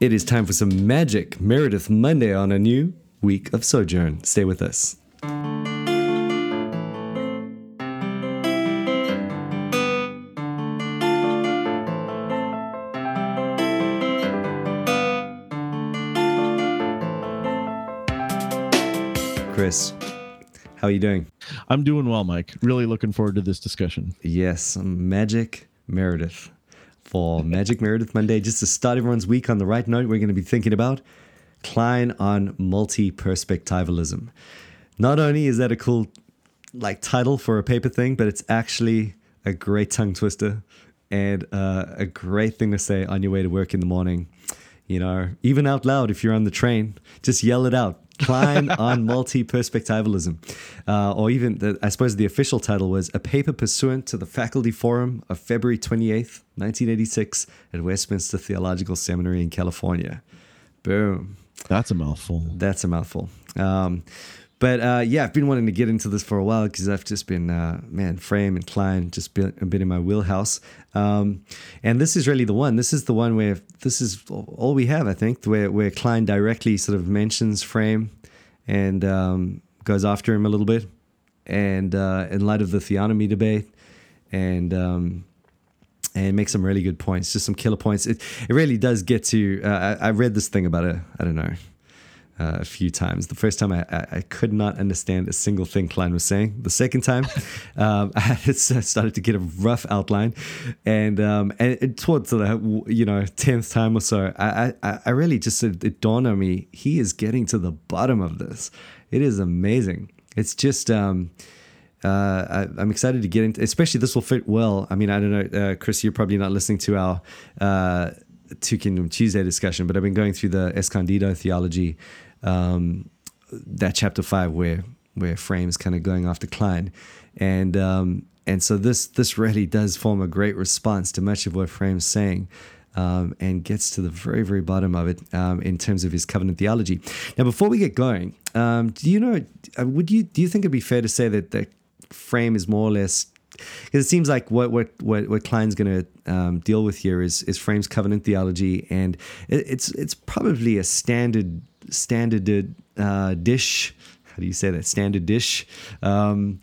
It is time for some magic Meredith Monday on a new week of Sojourn. Stay with us. Chris, how are you doing? I'm doing well, Mike. Really looking forward to this discussion. Yes, some magic Meredith for Magic Meredith Monday. Just to start everyone's week on the right note, we're going to be thinking about Kline on multi perspectivalism. Not only is that a cool like title for a paper thing, but it's actually a great tongue twister and uh, a great thing to say on your way to work in the morning. You know, even out loud if you're on the train, just yell it out. Kline on multi perspectivalism. Uh, or even, the, I suppose the official title was A Paper Pursuant to the Faculty Forum of February 28th, 1986, at Westminster Theological Seminary in California. Boom. That's a mouthful. That's a mouthful. Um, but uh, yeah, I've been wanting to get into this for a while because I've just been, uh, man, Frame and Kline just been a bit in my wheelhouse. Um, and this is really the one. This is the one where this is all we have, I think, where, where Kline directly sort of mentions Frame and um, goes after him a little bit. And uh, in light of the theonomy debate, and um, and make some really good points, just some killer points. It, it really does get to. Uh, I, I read this thing about it. I don't know uh, a few times. The first time I, I, I, could not understand a single thing Kline was saying. The second time, um, I started to get a rough outline, and um, and towards the you know tenth time or so, I I, I really just it dawned on me he is getting to the bottom of this. It is amazing. It's just. Um, uh, I, am excited to get into, especially this will fit well. I mean, I don't know, uh, Chris, you're probably not listening to our uh, Two Kingdom Tuesday discussion, but I've been going through the Escondido theology um, that chapter five where where Frame's kind of going after Kline, and um, and so this this really does form a great response to much of what Frame's saying. Um, and gets to the very, very bottom of it um, in terms of his covenant theology. Now, before we get going, um, do you know? Uh, would you do you think it'd be fair to say that the frame is more or less because it seems like what what what, what Kline's going to um, deal with here is is Frame's covenant theology, and it, it's it's probably a standard standard uh, dish. How do you say that? Standard dish, um,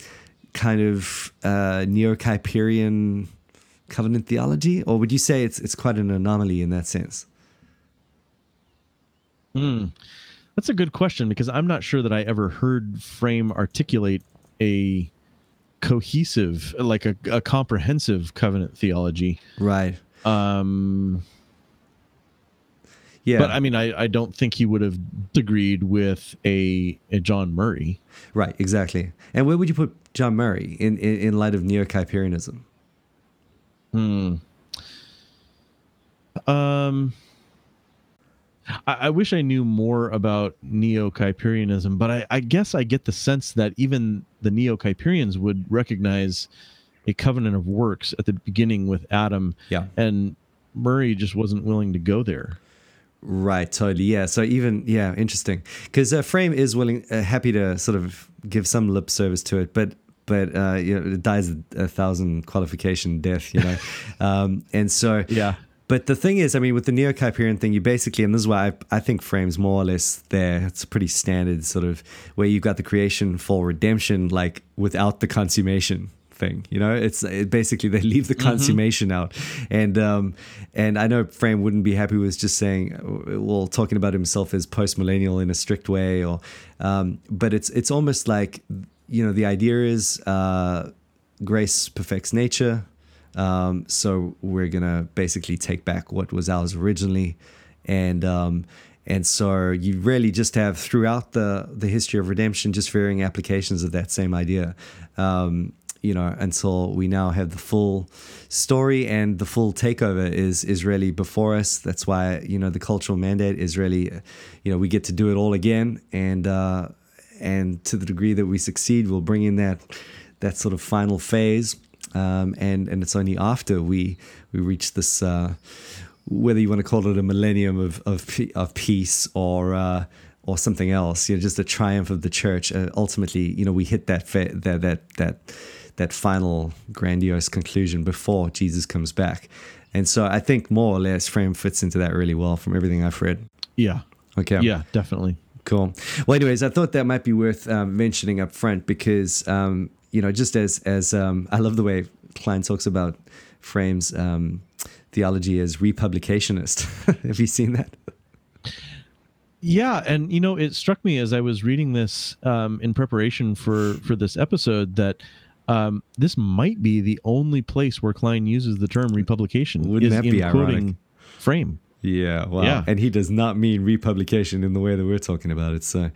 kind of uh, Neo Kuyperian covenant theology, or would you say it's it's quite an anomaly in that sense? Hmm. That's a good question because I'm not sure that I ever heard Frame articulate a cohesive, like a, a comprehensive covenant theology. Right. Um, yeah. But I mean, I, I don't think he would have agreed with a, a John Murray. Right, exactly. And where would you put John Murray in, in, in light of Neo Kuyperianism? Hmm. Um, I, I, wish I knew more about Neo Kuyperianism, but I, I guess I get the sense that even the Neo Kuyperians would recognize a covenant of works at the beginning with Adam. Yeah. And Murray just wasn't willing to go there. Right, totally. Yeah. So even yeah, interesting because uh, Frame is willing, uh, happy to sort of give some lip service to it, but but uh, you know, it dies a, a thousand qualification death, you know, um, and so yeah. But the thing is, I mean, with the Neo Kuyperian thing, you basically, and this is why I, I think Frame's more or less there. It's a pretty standard sort of where you've got the creation for redemption, like without the consummation thing. You know, it's it basically they leave the mm-hmm. consummation mm-hmm. out, and um, and I know Frame wouldn't be happy with just saying, well, talking about himself as post millennial in a strict way, or um, but it's it's almost like you know the idea is uh, grace perfects nature, um, so we're gonna basically take back what was ours originally, and um, and so you really just have throughout the the history of redemption just varying applications of that same idea. Um, you know, until we now have the full story and the full takeover is is really before us. That's why you know the cultural mandate is really, you know, we get to do it all again, and uh, and to the degree that we succeed, we'll bring in that that sort of final phase, um, and and it's only after we we reach this. Uh, whether you want to call it a millennium of of, of peace or uh, or something else, you know, just a triumph of the church. Uh, ultimately, you know, we hit that fa- that that that that final grandiose conclusion before Jesus comes back. And so I think more or less frame fits into that really well from everything I've read. Yeah. Okay. Yeah, definitely. Cool. Well, anyways, I thought that might be worth um, mentioning up front because, um, you know, just as as um, I love the way Kline talks about frames um, theology as republicationist. Have you seen that? Yeah, and you know, it struck me as I was reading this um, in preparation for for this episode that um, this might be the only place where Kline uses the term republication. Wouldn't that be ironic? Frame. Yeah. Wow. Yeah. And he does not mean republication in the way that we're talking about it. So,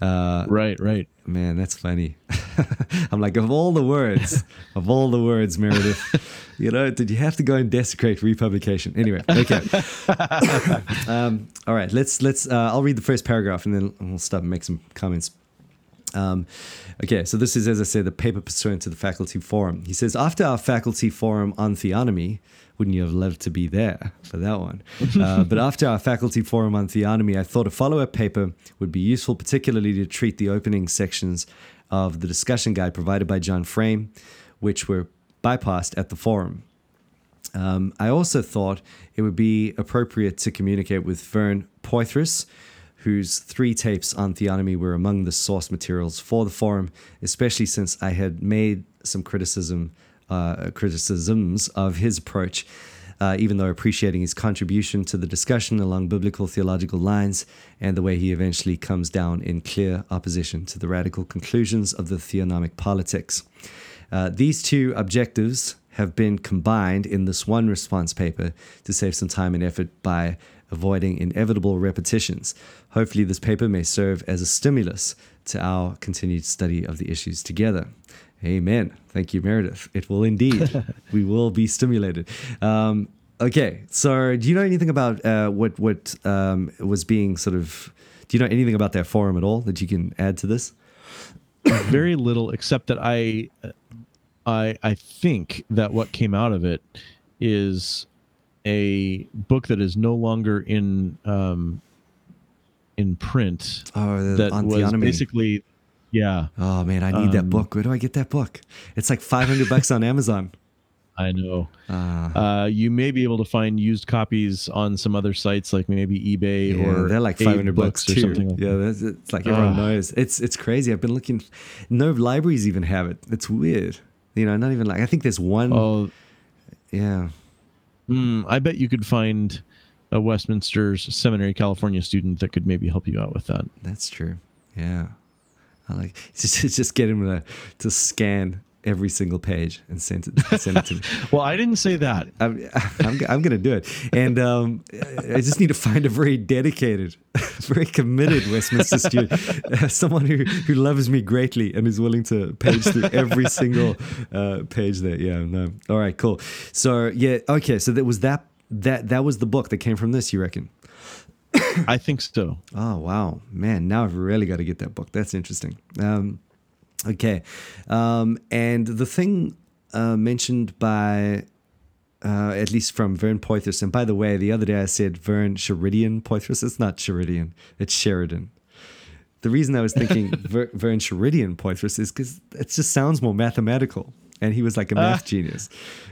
uh, Right, right. man, that's funny. I'm like, of all the words, of all the words, Meredith, you know, did you have to go and desecrate republication? Anyway, okay. um, all right, let's let's. Uh, I'll read the first paragraph and then we'll stop and make some comments. Um, okay, so this is, as I said, the paper pursuant to the faculty forum. He says, after our faculty forum on theonomy, wouldn't you have loved to be there for that one? Uh, but after our faculty forum on theonomy, I thought a follow up paper would be useful, particularly to treat the opening sections of the discussion guide provided by John Frame, which were bypassed at the forum. Um, I also thought it would be appropriate to communicate with Vern Poythress, whose three tapes on theonomy were among the source materials for the forum, especially since I had made some criticism uh, criticisms of his approach, uh, even though appreciating his contribution to the discussion along biblical theological lines and the way he eventually comes down in clear opposition to the radical conclusions of the theonomic politics. Uh, these two objectives have been combined in this one response paper to save some time and effort by avoiding inevitable repetitions. Hopefully, this paper may serve as a stimulus to our continued study of the issues together. Amen. Thank you, Meredith. It will indeed. we will be stimulated. Um, okay, so do you know anything about uh, what what um, was being sort of? Do you know anything about that forum at all that you can add to this? Very little, except that I, I, I think that what came out of it is a book that is no longer in um, in print. Oh, the, That on was theonomy. basically, yeah. Oh man, I need that Um, book. Where do I get that book? It's like five hundred bucks on Amazon. I know. Ah. Uh, you may be able to find used copies on some other sites, like maybe eBay Yeah, or they're like five hundred bucks or too. something. Like yeah, that's, it's like everyone Ah. knows. It's it's crazy. I've been looking. No libraries even have it. It's weird. You know, not even like I think there's one. Oh, Yeah. Mm, I bet you could find a Westminster's Seminary, California student that could maybe help you out with that. That's true. Yeah. I like just just get him to to scan every single page and send it send it to me. Well, I didn't say that. I'm, I'm, I'm going to do it. And um, I just need to find a very dedicated, very committed Westminster student, uh, someone who, who loves me greatly and is willing to page through every single uh, page there. Yeah, no. All right, cool. So, yeah, okay. So that was that, that, that was the book that came from this, you reckon? I think so. Oh, wow. Man, now I've really got to get that book. That's interesting. Um, okay. Um, and the thing uh, mentioned by, uh, at least from Vern Poythress, and by the way, the other day I said Vern Sheridan Poythress. It's not Sheridan, it's Sheridan. The reason I was thinking Ver, Vern Sheridan Poythress is because it just sounds more mathematical. And he was like a math genius,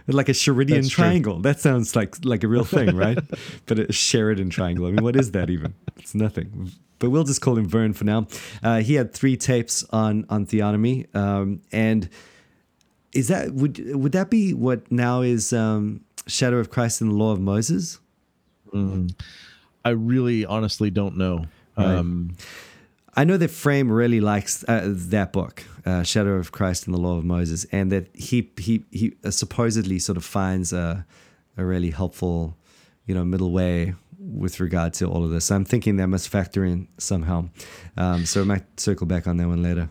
like a Sheridan That's true. triangle. That sounds like like a real thing, right? but a Sheridan triangle. I mean, what is that even? It's nothing. But we'll just call him Vern for now. Uh, he had three tapes on on theonomy, um, and is that would would that be what now is um, Shadow of Christ and the Law of Moses? I really honestly don't know. Right. Um, I know that Frame really likes uh, that book, uh, Shadow of Christ and the Law of Moses, and that he he he uh, supposedly sort of finds a a really helpful, you know, middle way with regard to all of this. I'm thinking that must factor in somehow. Um, so I might circle back on that one later.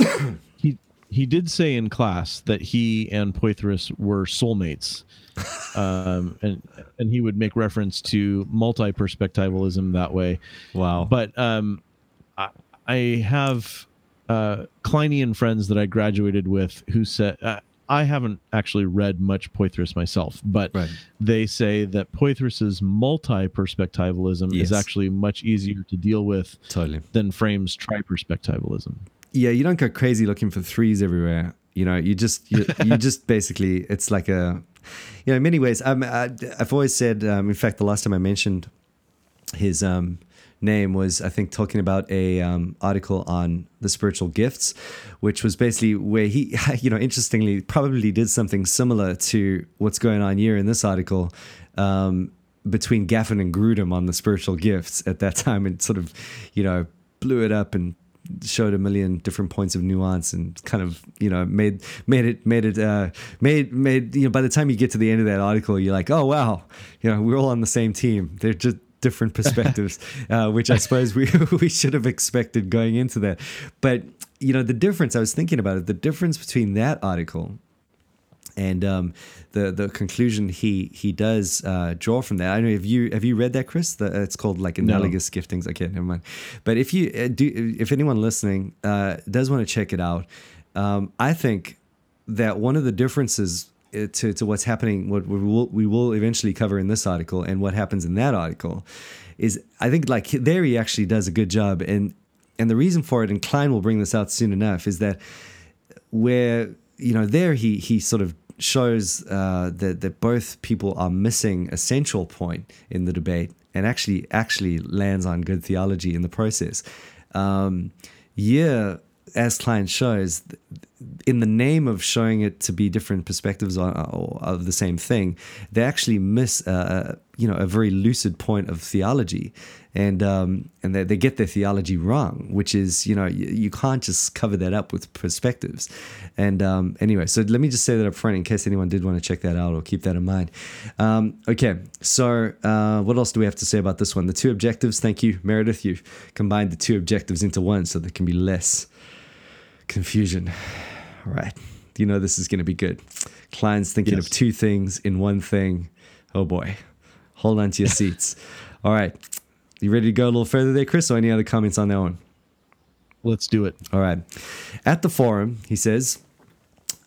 he he did say in class that he and Poythress were soulmates, um, and and he would make reference to multi perspectivalism that way. Wow. But um, I, I have uh, Klinean friends that I graduated with who said uh, I haven't actually read much Poythress myself, but Right. they say that Poythress's multi perspectivalism Yes. is actually much easier to deal with totally. than Frame's tri perspectivalism. Yeah, you don't go crazy looking for threes everywhere. You know, you just you, you just basically it's like a you know, in many ways, um, I, I've always said. Um, in fact, the last time I mentioned his um, name was, I think, talking about a um, article on the spiritual gifts, which was basically where he, you know, interestingly, probably did something similar to what's going on here in this article. Um, between Gaffin and Grudem on the spiritual gifts at that time, and sort of, you know, blew it up and showed a million different points of nuance and kind of you know made made it made it uh, made made you know by the time you get to the end of that article you're like oh wow you know we're all on the same team they're just different perspectives uh, which I suppose we we should have expected going into that but you know the difference I was thinking about it the difference between that article and um, the the conclusion he he does uh, draw from that. I know. Have you have you read that, Chris? The, it's called like analogous no. giftings. Okay, never mind. But if you uh, do, if anyone listening uh, does want to check it out, um, I think that one of the differences to, to what's happening, what we will, we will eventually cover in this article, and what happens in that article, is I think like there he actually does a good job, and and the reason for it, and Klein will bring this out soon enough, is that where you know there he he sort of shows uh, that that both people are missing a central point in the debate, and actually actually lands on good theology in the process. Um, yeah, as Klein shows, in the name of showing it to be different perspectives on, of the same thing, they actually miss, you know, a very lucid point of theology, and um, and they, they get their theology wrong, which is, you know, you, you can't just cover that up with perspectives. And um, anyway, so let me just say that up front in case anyone did want to check that out or keep that in mind. Um, okay, so uh, what else do we have to say about this one? The two objectives. Thank you, Meredith. You combined the two objectives into one, so there can be less confusion. All right. You know this is going to be good. Kline's thinking yes. of two things in one thing. Oh boy. Hold on to your seats. All right. You ready to go a little further there, Chris, or any other comments on that one? Let's do it. All right. At the forum, he says,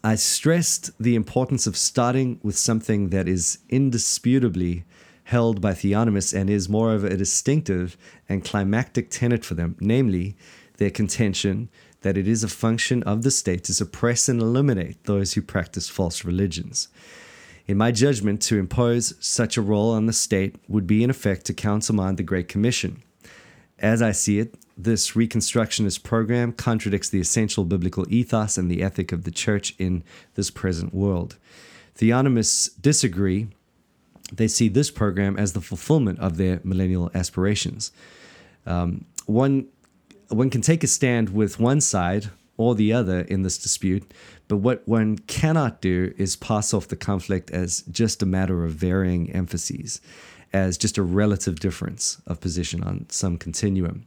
I stressed the importance of starting with something that is indisputably held by theonomists and is, moreover, a distinctive and climactic tenet for them, namely their contention that it is a function of the state to suppress and eliminate those who practice false religions. In my judgment, to impose such a role on the state would be in effect to countermand the Great Commission. As I see it, this Reconstructionist program contradicts the essential biblical ethos and the ethic of the church in this present world. Theonomists disagree. They see this program as the fulfillment of their millennial aspirations. Um, one one can take a stand with one side or the other in this dispute, but what one cannot do is pass off the conflict as just a matter of varying emphases, as just a relative difference of position on some continuum.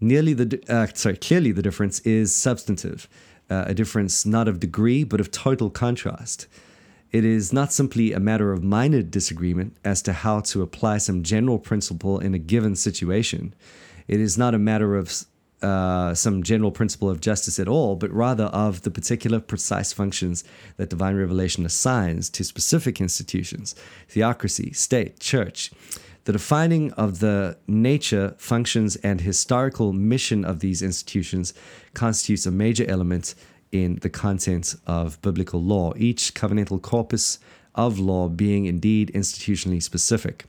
Nearly the uh, sorry, clearly the difference is substantive, uh, a difference not of degree but of total contrast. It is not simply a matter of minor disagreement as to how to apply some general principle in a given situation. It is not a matter of uh, some general principle of justice at all, but rather of the particular precise functions that divine revelation assigns to specific institutions theocracy, state, church. The defining of the nature, functions, and historical mission of these institutions constitutes a major element in the content of biblical law, each covenantal corpus of law being indeed institutionally specific.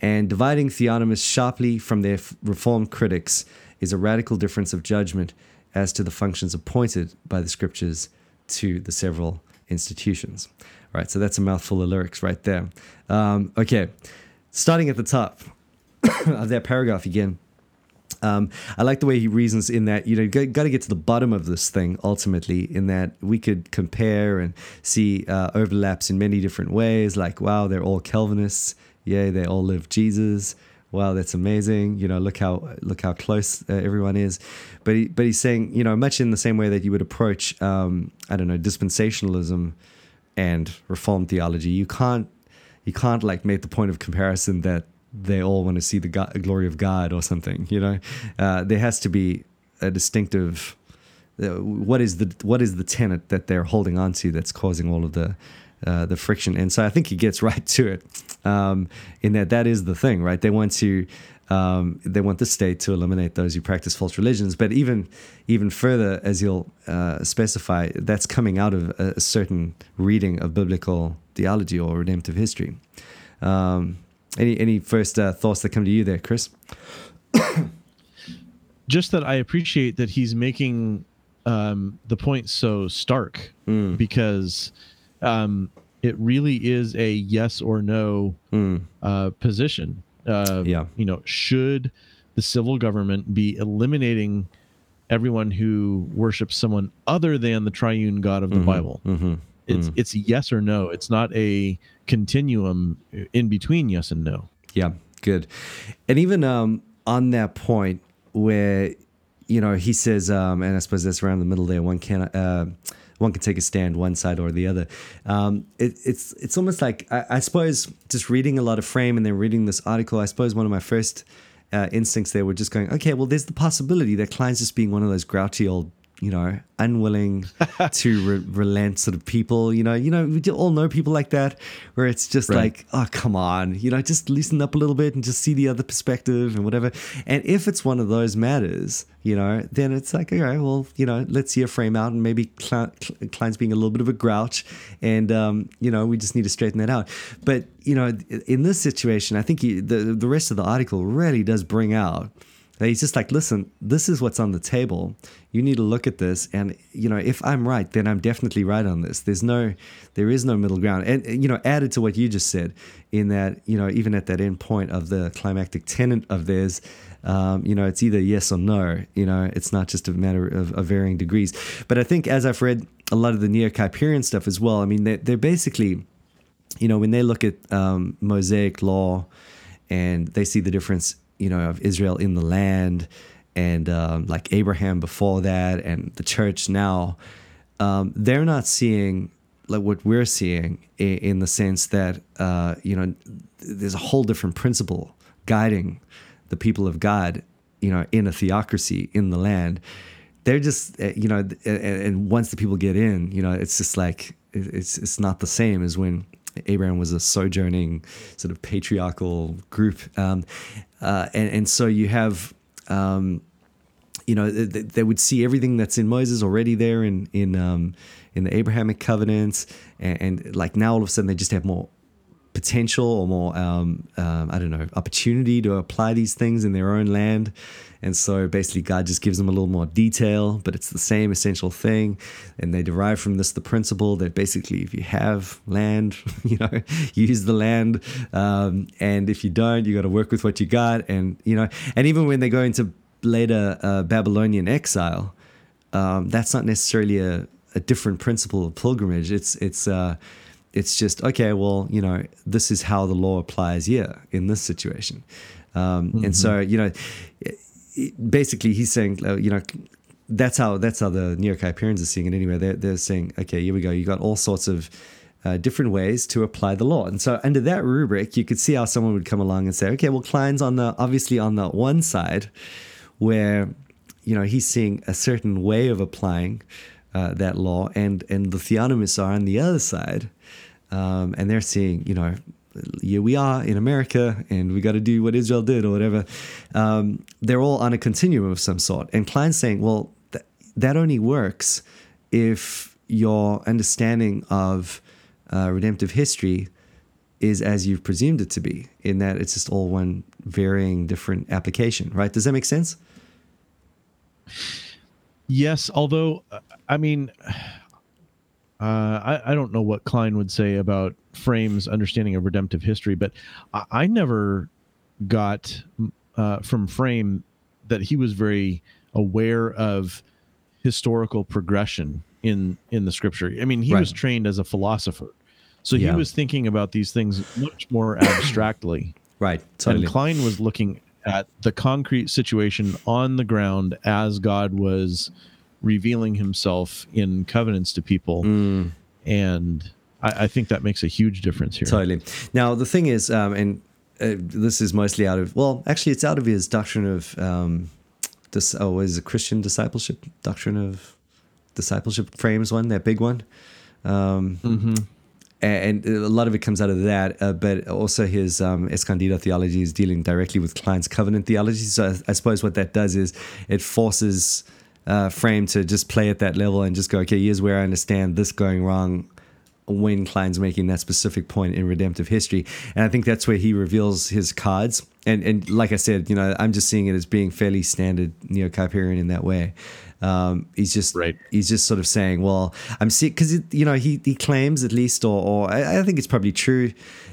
And dividing theonomists sharply from their reformed critics is a radical difference of judgment as to the functions appointed by the scriptures to the several institutions. All right, so that's a mouthful of lyrics right there. Um, okay, starting at the top of that paragraph again. Um, I like the way he reasons in that you know got to get to the bottom of this thing ultimately. In that we could compare and see uh, overlaps in many different ways. Like wow, they're all Calvinists. Yay, they all live Jesus wow, that's amazing. You know, look how look how close uh, everyone is. But he, but he's saying, you know, much in the same way that you would approach, um, I don't know, dispensationalism and reformed theology. You can't you can't like make the point of comparison that they all want to see the God, glory of God or something. You know, uh, there has to be a distinctive. Uh, what is the what is the tenet that they're holding on to that's causing all of the uh, the friction. And so I think he gets right to it um, in that that is the thing, right? They want to Um, they want the state to eliminate those who practice false religions. But even even further, as you'll uh, specify, that's coming out of a, a, certain reading of biblical theology or redemptive history. Um, any any first uh, thoughts that come to you there, Chris? Just that I appreciate that he's making um, the point so stark Mm. because um, it really is a yes or no Mm. uh, position. Uh, Yeah. You know, should the civil government be eliminating everyone who worships someone other than the triune God of the Bible? hmm It's it's yes or no. It's not a continuum in between yes and no. Yeah, good. And even um, on that point where you know he says, um, and I suppose that's around the middle there. One can uh, one can take a stand one side or the other. Um, it, it's it's almost like I, I suppose just reading a lot of frame and then reading this article. I suppose one of my first uh, instincts there were just going, okay, well, there's the possibility that Kline's just being one of those grouchy old you know, unwilling to re- relent sort of people. You know, you know, we all know people like that, where it's just Right. like, oh, come on, you know, just loosen up a little bit and just see the other perspective and whatever. And if it's one of those matters, you know, then it's like, okay, well, you know, let's see a frame out and maybe Kline, Kline's being a little bit of a grouch, and um, you know, we just need to straighten that out. But you know, in this situation, I think he, the the rest of the article really does bring out that he's just like, listen, this is what's on the table. You need to look at this, and you know, if I'm right, then I'm definitely right on this. There's no, there is no middle ground. And you know, added to what you just said, in that you know, even at that end point of the climactic tenet of theirs, um, you know, it's either yes or no. You know, it's not just a matter of, of varying degrees. But I think as I've read a lot of the Neo Kuyperian stuff as well, I mean, they're, they're basically, you know, when they look at um, Mosaic law and they see the difference, you know, of Israel in the land and um, like Abraham before that and the church now, um, they're not seeing like what we're seeing in, in the sense that, uh, you know, there's a whole different principle guiding the people of God, you know, in a theocracy in the land. They're just, uh, you know, and, and once the people get in, you know, it's just like it's it's not the same as when Abraham was a sojourning sort of patriarchal group, um, uh, and and so you have. Um, you know, th- th- they would see everything that's in Moses already there in in um, in the Abrahamic covenants, and, and like now all of a sudden they just have more potential or more um, um, I don't know opportunity to apply these things in their own land, and so basically God just gives them a little more detail, but it's the same essential thing, and they derive from this the principle that basically if you have land, you know, use the land, um, and if you don't, you got to work with what you got, and you know, and even when they go into later uh, Babylonian exile, um, that's not necessarily a, a different principle of pilgrimage. It's it's uh, it's just okay. Well, you know, this is how the law applies here in this situation, um, and so you know, basically he's saying, uh, you know. That's how that's how the Neo Kuyperians are seeing it anyway. They're, they're saying, okay, here we go. You got all sorts of uh, different ways to apply the law, and so under that rubric, you could see how someone would come along and say, okay, well, Kline's on the obviously on the one side, where you know he's seeing a certain way of applying uh, that law, and and the theonomists are on the other side, um, and they're seeing you know here we are in America, and we got to do what Israel did or whatever. Um, they're all on a continuum of some sort, and Kline's saying, well, th- that only works if your understanding of uh, redemptive history is as you've presumed it to be, in that it's just all one varying different application, right? Does that make sense? Yes, although uh, I mean, uh, I I don't know what Kline would say about Frame's understanding of redemptive history, but I, I never got uh, from Frame that he was very aware of historical progression in in the scripture. I mean, he Right. was trained as a philosopher, so Yeah. he was thinking about these things much more abstractly. Right, totally. And Kline was looking at the concrete situation on the ground as God was revealing himself in covenants to people. Mm. And I, I think that makes a huge difference here. Totally. Now the thing is, um, and uh, this is mostly out of well, actually, it's out of his doctrine of um, this. Oh, is a Christian discipleship doctrine of discipleship frames one that big one, um, Mhm. and a lot of it comes out of that, uh, but also his um, Escondido theology is dealing directly with Kline's covenant theology. So I, I suppose what that does is it forces uh, Frame to just play at that level and just go, okay, here's where I understand this going wrong when Kline's making that specific point in redemptive history. And I think that's where he reveals his cards. And and like I said, you know, I'm just seeing it as being fairly standard neo Kuyperian in that way. Um, he's just right. he's just sort of saying, well, I'm sick because you know he he claims at least, or, or I, I think it's probably true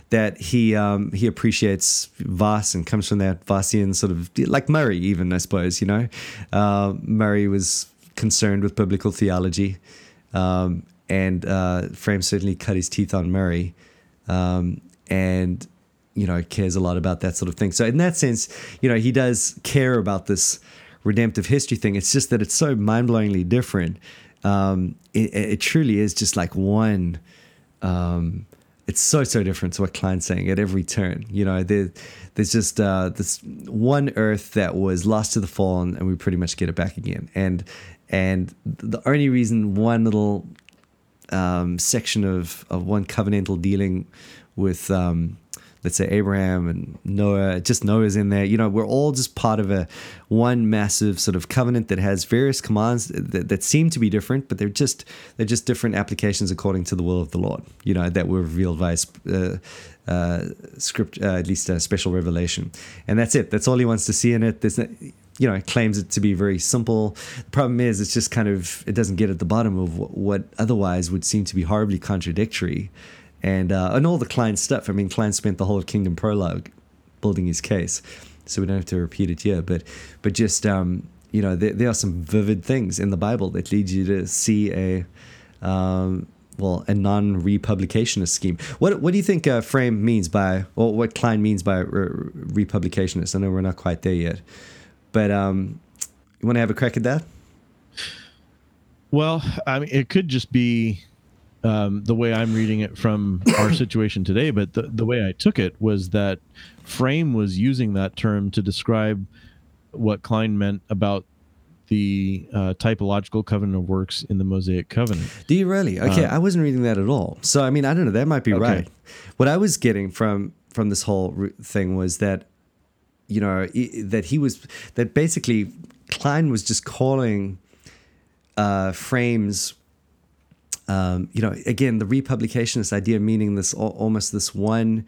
that he um, he appreciates Vos and comes from that Vosian sort of like Murray, even I suppose. You know, uh, Murray was concerned with biblical theology, um, and uh, Frame certainly cut his teeth on Murray, um, and you know cares a lot about that sort of thing. So in that sense, you know, he does care about this redemptive history thing. It's just that it's so mind blowingly different. Um, it, it, truly is just like one. Um, it's so so different to what Kline's saying at every turn. You know, there, there's just uh, this one Earth that was lost to the fall, and, and we pretty much get it back again. And and the only reason one little um, section of of one covenantal dealing with um, let's say Abraham and Noah, just Noah's in there. You know, we're all just part of a one massive sort of covenant that has various commands that, that seem to be different, but they're just they're just different applications according to the will of the Lord. You know, that were revealed via uh, uh, script, uh, at least a special revelation, and that's it. That's all he wants to see in it. There's no, you know, claims it to be very simple. The problem is, it's just kind of it doesn't get at the bottom of what, what otherwise would seem to be horribly contradictory and uh, and all the Kline stuff. I mean, Kline spent the whole of Kingdom Prologue building his case, so we don't have to repeat it here. But but just um, you know, there, there, are some vivid things in the Bible that lead you to see a um, well a non-republicationist scheme. What what do you think uh, Frame means by or what Kline means by re- republicationist? I know we're not quite there yet, but um, you want to have a crack at that? Well, I mean, it could just be um, the way I'm reading it from our situation today, but the, the way I took it was that Frame was using that term to describe what Kline meant about the uh, typological covenant of works in the Mosaic covenant. Do you really? Okay, I wasn't reading that at all. So I mean, I don't know. That might be okay. right. What I was getting from from this whole thing was that you know that he was that basically Kline was just calling uh, Frame's um, you know, again, the republicationist idea meaning this almost this one.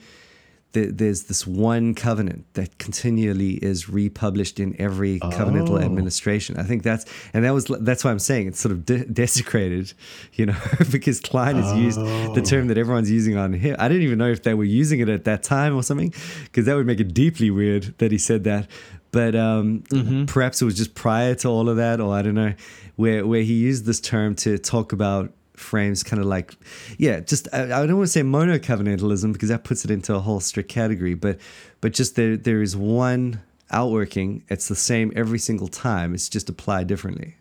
There's this one covenant that continually is republished in every covenantal oh. administration. I think that's and that was that's why I'm saying it's sort of de- desecrated, you know, because Kline has oh. used the term that everyone's using on here. I didn't even know if they were using it at that time or something, because that would make it deeply weird that he said that but um, mm-hmm. perhaps it was just prior to all of that, or I don't know, where where he used this term to talk about frames kind of like yeah just I, I don't want to say mono covenantalism because that puts it into a whole strict category but but just there there is one outworking it's the same every single time it's just applied differently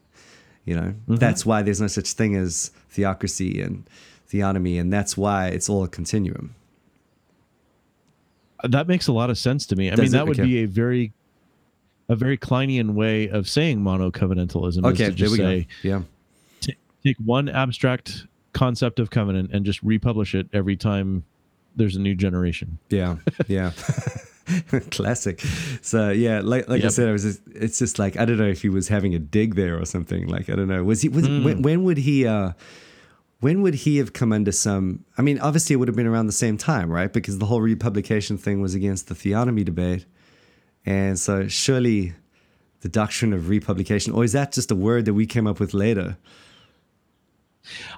you know mm-hmm. that's why there's no such thing as theocracy and theonomy and that's why it's all a continuum that makes a lot of sense to me i Does mean that it? would okay. be a very a very Klinean way of saying mono covenantalism. Okay, there we say, go. Yeah take one abstract concept of covenant and just republish it every time there's a new generation. Yeah, yeah. Classic. So yeah, like like yep. I said, I was. Just, it's just like I don't know if he was having a dig there or something. Like I don't know. Was he? Was mm. when, when, would he? uh When would he have come under some? I mean, obviously it would have been around the same time, right? Because the whole republication thing was against the theonomy debate, and so surely the doctrine of republication, or is that just a word that we came up with later?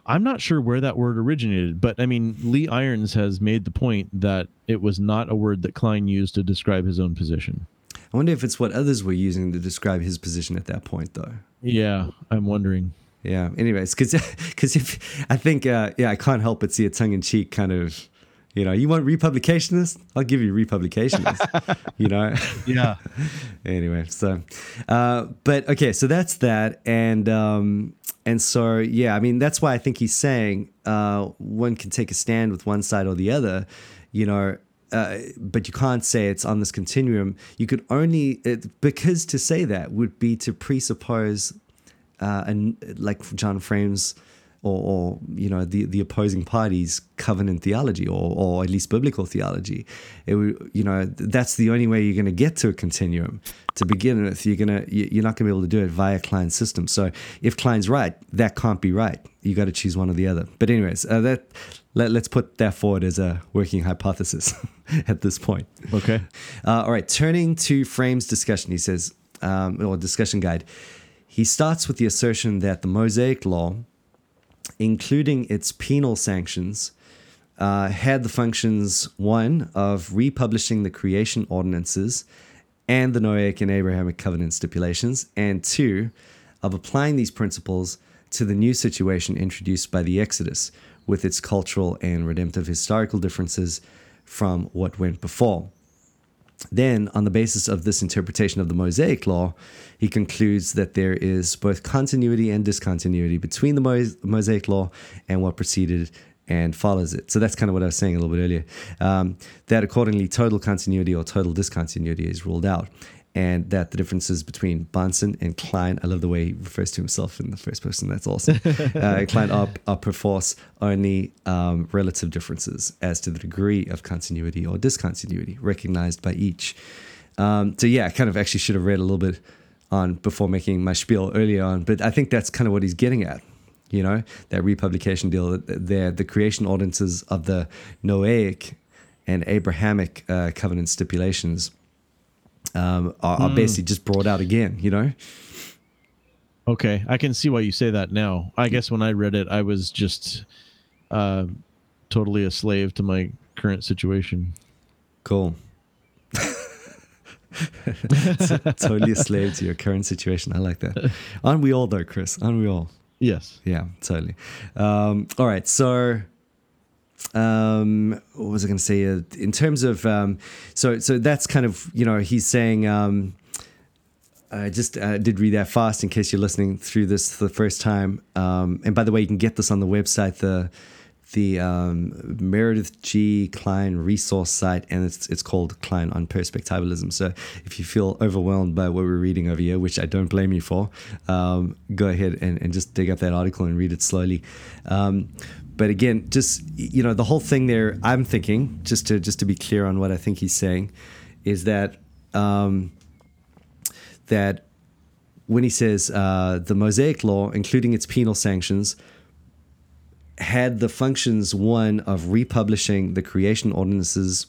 I'm not sure where that word originated, but I mean, Lee Irons has made the point that it was not a word that Kline used to describe his own position. I wonder if it's what others were using to describe his position at that point, though. Yeah, I'm wondering. Yeah. Anyways, because because if I think uh, yeah, I can't help but see a tongue in cheek kind of you know, you want republicationist? I'll give you republicationist. you know? Yeah. anyway, so, uh, but okay, so that's that. And, um, and so, yeah, I mean, that's why I think he's saying uh, one can take a stand with one side or the other, you know, uh, but you can't say it's on this continuum. You could only, it, because to say that would be to presuppose, uh, and like John Frame's or, or you know the, the opposing party's covenant theology or, or at least biblical theology it would, you know that's the only way you're going to get to a continuum to begin with you're gonna you're not going to be able to do it via Kline's system. So if Kline's right that can't be right. You got to choose one or the other. But anyways uh, that let, us put that forward as a working hypothesis at this point. Okay. Uh, all right turning to frame's discussion he says um, or discussion guide he starts with the assertion that the Mosaic Law, including its penal sanctions, uh, had the functions one of republishing the creation ordinances and the Noahic and Abrahamic covenant stipulations, and two, of applying these principles to the new situation introduced by the Exodus with its cultural and redemptive historical differences from what went before. Then, on the basis of this interpretation of the Mosaic Law, he concludes that there is both continuity and discontinuity between the Mosaic Law and what preceded and follows it. So that's kind of what I was saying a little bit earlier. Um, that accordingly, total continuity or total discontinuity is ruled out and that the differences between Bahnsen and Kline, I love the way he refers to himself in the first person, that's awesome. uh, Kline are, are perforce only um, relative differences as to the degree of continuity or discontinuity recognized by each. Um, so, yeah, I kind of actually should have read a little bit on before making my spiel earlier on, but I think that's kind of what he's getting at. You know, that republication deal, the creation ordinances of the Noahic and Abrahamic uh, covenant stipulations um, are, are mm. basically just brought out again. You know. Okay, I can see why you say that now. I guess when I read it, I was just uh, totally a slave to my current situation. Cool. totally a slave to your current situation. I like that. Aren't we all, though, Chris? Aren't we all? Yes. Yeah, totally. Um, all right. So um, what was I going to say? Uh, in terms of um, so so that's kind of you know he's saying. Um, I just uh, did read that fast in case you're listening through this for the first time. Um, and by the way, you can get this on the website, the the um, Meredith G. Kline resource site, and it's it's called Kline on Perspectivalism. So if you feel overwhelmed by what we're reading over here, which I don't blame you for, um, go ahead and, and just dig up that article and read it slowly. Um, but again, just you know, the whole thing there. I'm thinking just to just to be clear on what I think he's saying, is that um, that when he says uh, the Mosaic Law, including its penal sanctions, had the functions one of republishing the creation ordinances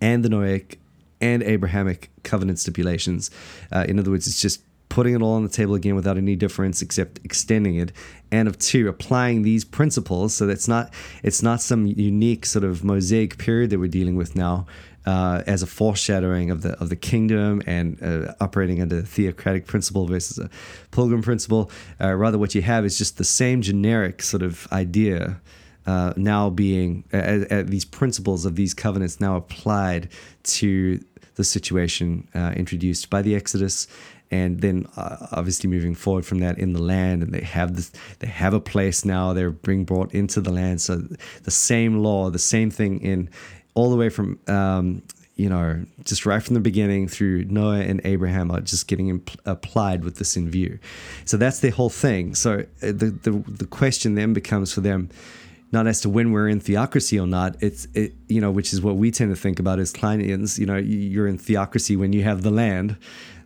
and the Noahic and Abrahamic covenant stipulations. Uh, in other words, it's just putting it all on the table again without any difference except extending it and of two applying these principles so that's not it's not some unique sort of mosaic period that we're dealing with now uh, as a foreshadowing of the of the kingdom and uh, operating under the theocratic principle versus a pilgrim principle. Uh, rather what you have is just the same generic sort of idea uh, now being these principles of these covenants now applied to the situation uh, introduced by the Exodus and then uh, obviously moving forward from that in the land. And they have this they have a place now. They're being brought into the land. So the same law the same thing in all the way from um, you know just right from the beginning through noah and abraham are just getting impl- applied with this in view so that's the whole thing so uh, the, the the question then becomes for them not as to when we're in theocracy or not. It's it, you know, which is what we tend to think about as Klineans. You know, you're in theocracy when you have the land,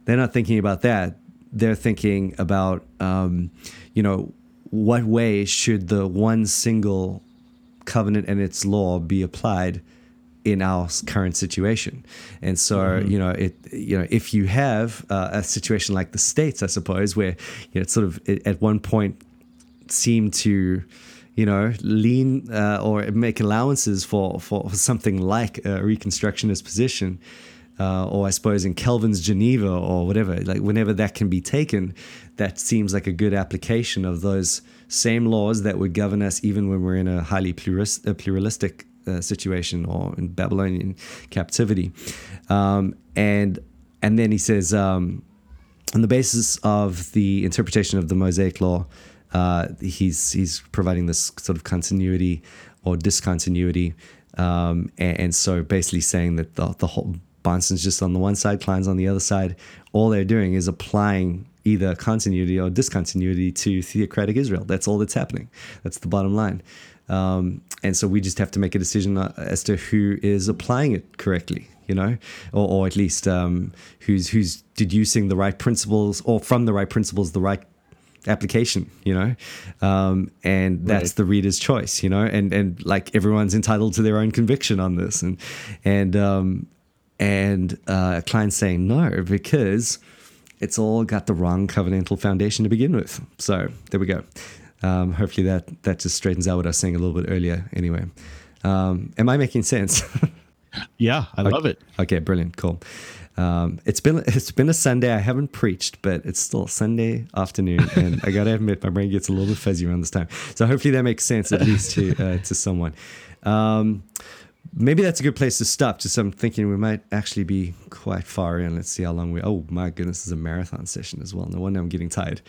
they're not thinking about that. They're thinking about, um, you know, what way should the one single covenant and its law be applied in our current situation. And so, mm-hmm. you know, it, you know, if you have uh, a situation like the states, I suppose, where you know, it sort of it, at one point seemed to, you know, lean uh, or make allowances for, for something like a reconstructionist position, uh, or I suppose in Calvin's Geneva or whatever, like whenever that can be taken, that seems like a good application of those same laws that would govern us even when we're in a highly pluralistic uh, situation or in Babylonian captivity. Um, and and then he says, um, on the basis of the interpretation of the Mosaic Law, uh, he's he's providing this sort of continuity or discontinuity. Um, and, and, so basically saying that the, the whole Bahnsen's just on the one side, Kline's on the other side. All they're doing is applying either continuity or discontinuity to theocratic Israel. That's all that's happening. That's the bottom line. Um, and so we just have to make a decision uh, as to who is applying it correctly, you know, or, or at least um, who's who's deducing the right principles or from the right principles the right application, you know, um, and that's Right. the reader's choice, you know, and and like everyone's entitled to their own conviction on this, and and um, and uh, Kline's saying no because it's all got the wrong covenantal foundation to begin with. So there we go. Um, hopefully that that just straightens out what I was saying a little bit earlier. Anyway, um, am I making sense? Yeah, I love it. Okay, brilliant, cool. Um, it's been it's been a Sunday. I haven't preached, but it's still Sunday afternoon, and I gotta admit, my brain gets a little bit fuzzy around this time. So hopefully that makes sense at least to uh, to someone. Maybe that's a good place to stop. Just I'm thinking we might actually be quite far in. Let's see how long we. Oh my goodness, this is a marathon session as well. No wonder I'm getting tired.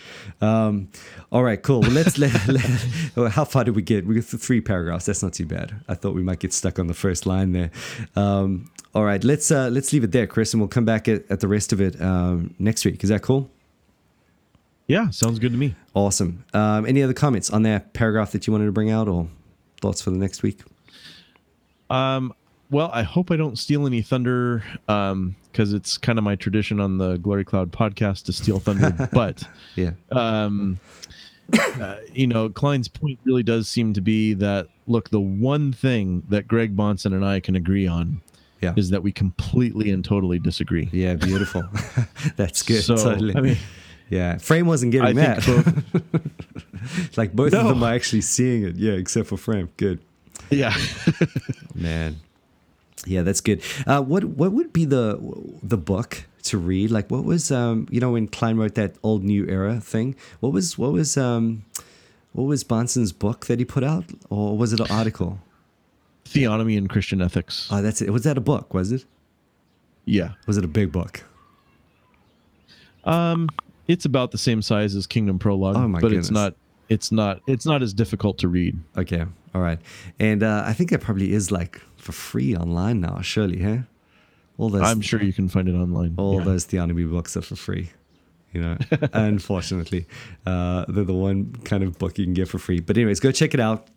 Um, all right, cool. Well, let's let, let. How far did we get? We got three paragraphs. That's not too bad. I thought we might get stuck on the first line there. Um, all right, let's uh, let's leave it there, Chris, and we'll come back at, at the rest of it um, next week. Is that cool? Yeah, sounds good to me. Awesome. Um, any other comments on that paragraph that you wanted to bring out, or thoughts for the next week? Um, well, I hope I don't steal any thunder um, because it's kind of my tradition on the Glory Cloud podcast to steal thunder. but Yeah. um, uh, you know, Kline's point really does seem to be that look, the one thing that Greg Bahnsen and I can agree on Yeah. is that we completely and totally disagree. Yeah, beautiful. That's good. So, totally. I mean, yeah, Frame wasn't getting I that. both, like both of them are actually seeing it. Yeah, except for Frame. Good. Yeah. Man. Yeah, that's good. Uh, what what would be the the book to read? Like, what was um you know when Kline wrote that old new era thing? What was what was um what was Bahnsen's book that he put out, or was it an article? Theonomy and Christian ethics. Oh, that's it. Was that a book? Was it? yeah. Was it a big book? Um, it's about the same size as Kingdom Prologue, Oh my but goodness. it's not. It's not. It's not as difficult to read. Okay, all right. And uh, I think that probably is like for free online now. Surely, huh? All those I'm sure you can find it online. all Yeah. those theonomy books are for free. You know, unfortunately, uh, they're the one kind of book you can get for free. But anyways, go check it out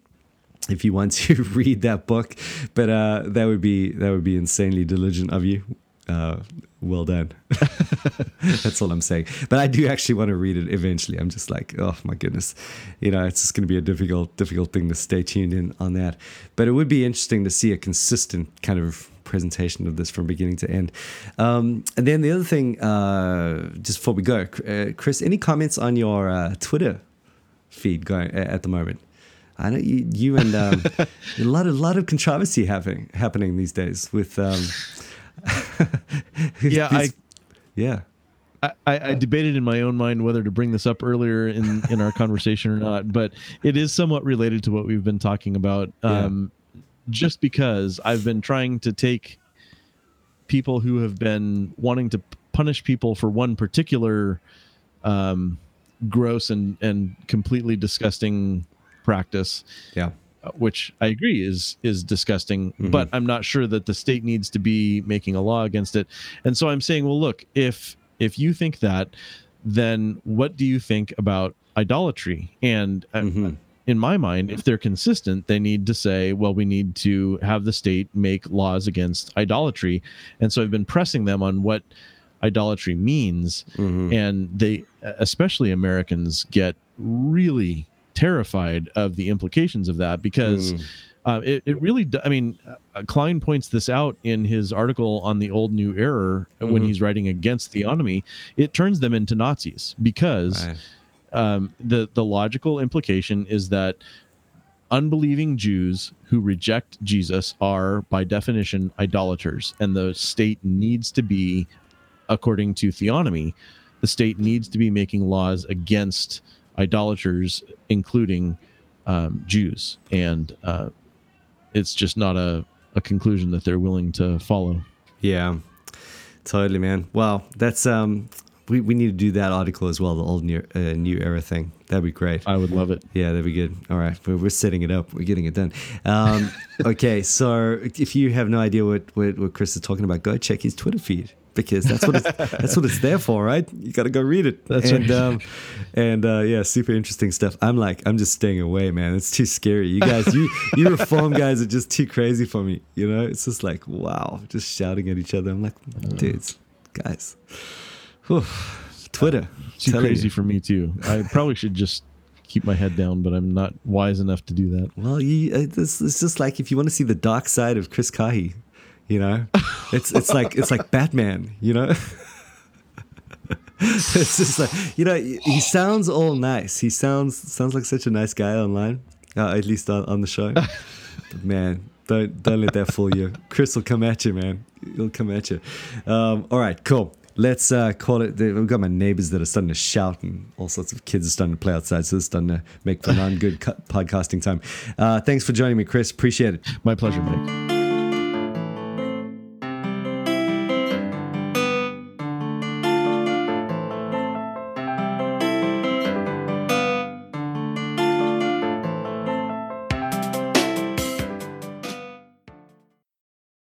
if you want to read that book. But uh, that would be that would be insanely diligent of you. Uh, well done. That's all I'm saying. But I do actually want to read it eventually. I'm just like, oh my goodness, you know, it's just going to be a difficult, difficult thing to stay tuned in on that. But it would be interesting to see a consistent kind of presentation of this from beginning to end. Um, and then the other thing, uh, just before we go, uh, Chris, any comments on your uh, Twitter feed going a- at the moment? I know you, you and um, a lot of lot of controversy happening happening these days with. Um, Yeah, I- yeah. I, I I debated in my own mind whether to bring this up earlier in in our conversation or not, but it is somewhat related to what we've been talking about. Yeah. Um, just because I've been trying to take people who have been wanting to punish people for one particular um, gross and and completely disgusting practice Yeah. Uh, which I agree is is disgusting, Mhm. but I'm not sure that the state needs to be making a law against it. And so I'm saying, well, look, if if you think that, then what do you think about idolatry? And uh, Mhm. in my mind, if they're consistent, they need to say, well, we need to have the state make laws against idolatry. And so I've been pressing them on what idolatry means Mhm. and they especially americans get really terrified of the implications of that because Mm. uh, it, it really do- i mean uh, Kline points this out in his article on the old new error when Mhm. he's writing against theonomy it turns them into nazis because Right. um, the the logical implication is that unbelieving Jews who reject Jesus are by definition idolaters, and the state needs to be, according to theonomy, the state needs to be making laws against idolaters, including um, Jews, and uh, it's just not a, a conclusion that they're willing to follow. Yeah, totally, man. Wow, that's um, we, we need to do that article as well, the old new uh, new era thing. That'd be great. I would love it. Yeah, that'd be good. All right, we're, we're setting it up. We're getting it done. Um, okay, so if you have no idea what, what what Chris is talking about, go check his Twitter feed because that's what it's, that's what it's there for, right? You got to go read it. That's and, right. Um, and uh, yeah, super interesting stuff. I'm like, I'm just staying away, man. It's too scary. You guys, you you reform guys are just too crazy for me. You know, it's just like wow, just shouting at each other. I'm like, dudes, guys, Whew. Twitter, Too telling crazy you. for me too. I probably should just keep my head down, but I'm not wise enough to do that. Well, you, uh, it's, it's just like if you want to see the dark side of Chris Caughey, you know, it's it's like it's like Batman, you know. it's just like you know he sounds all nice. He sounds sounds like such a nice guy online, uh, at least on, on the show. But man, don't don't let that fool you. Chris will come at you, man. He'll come at you. Um, all right, cool. Let's uh, call it. We've got my neighbors that are starting to shout, and all sorts of kids are starting to play outside. So it's starting to make for non-good podcasting time. Uh, thanks for joining me, Chris. Appreciate it. My pleasure, Mike.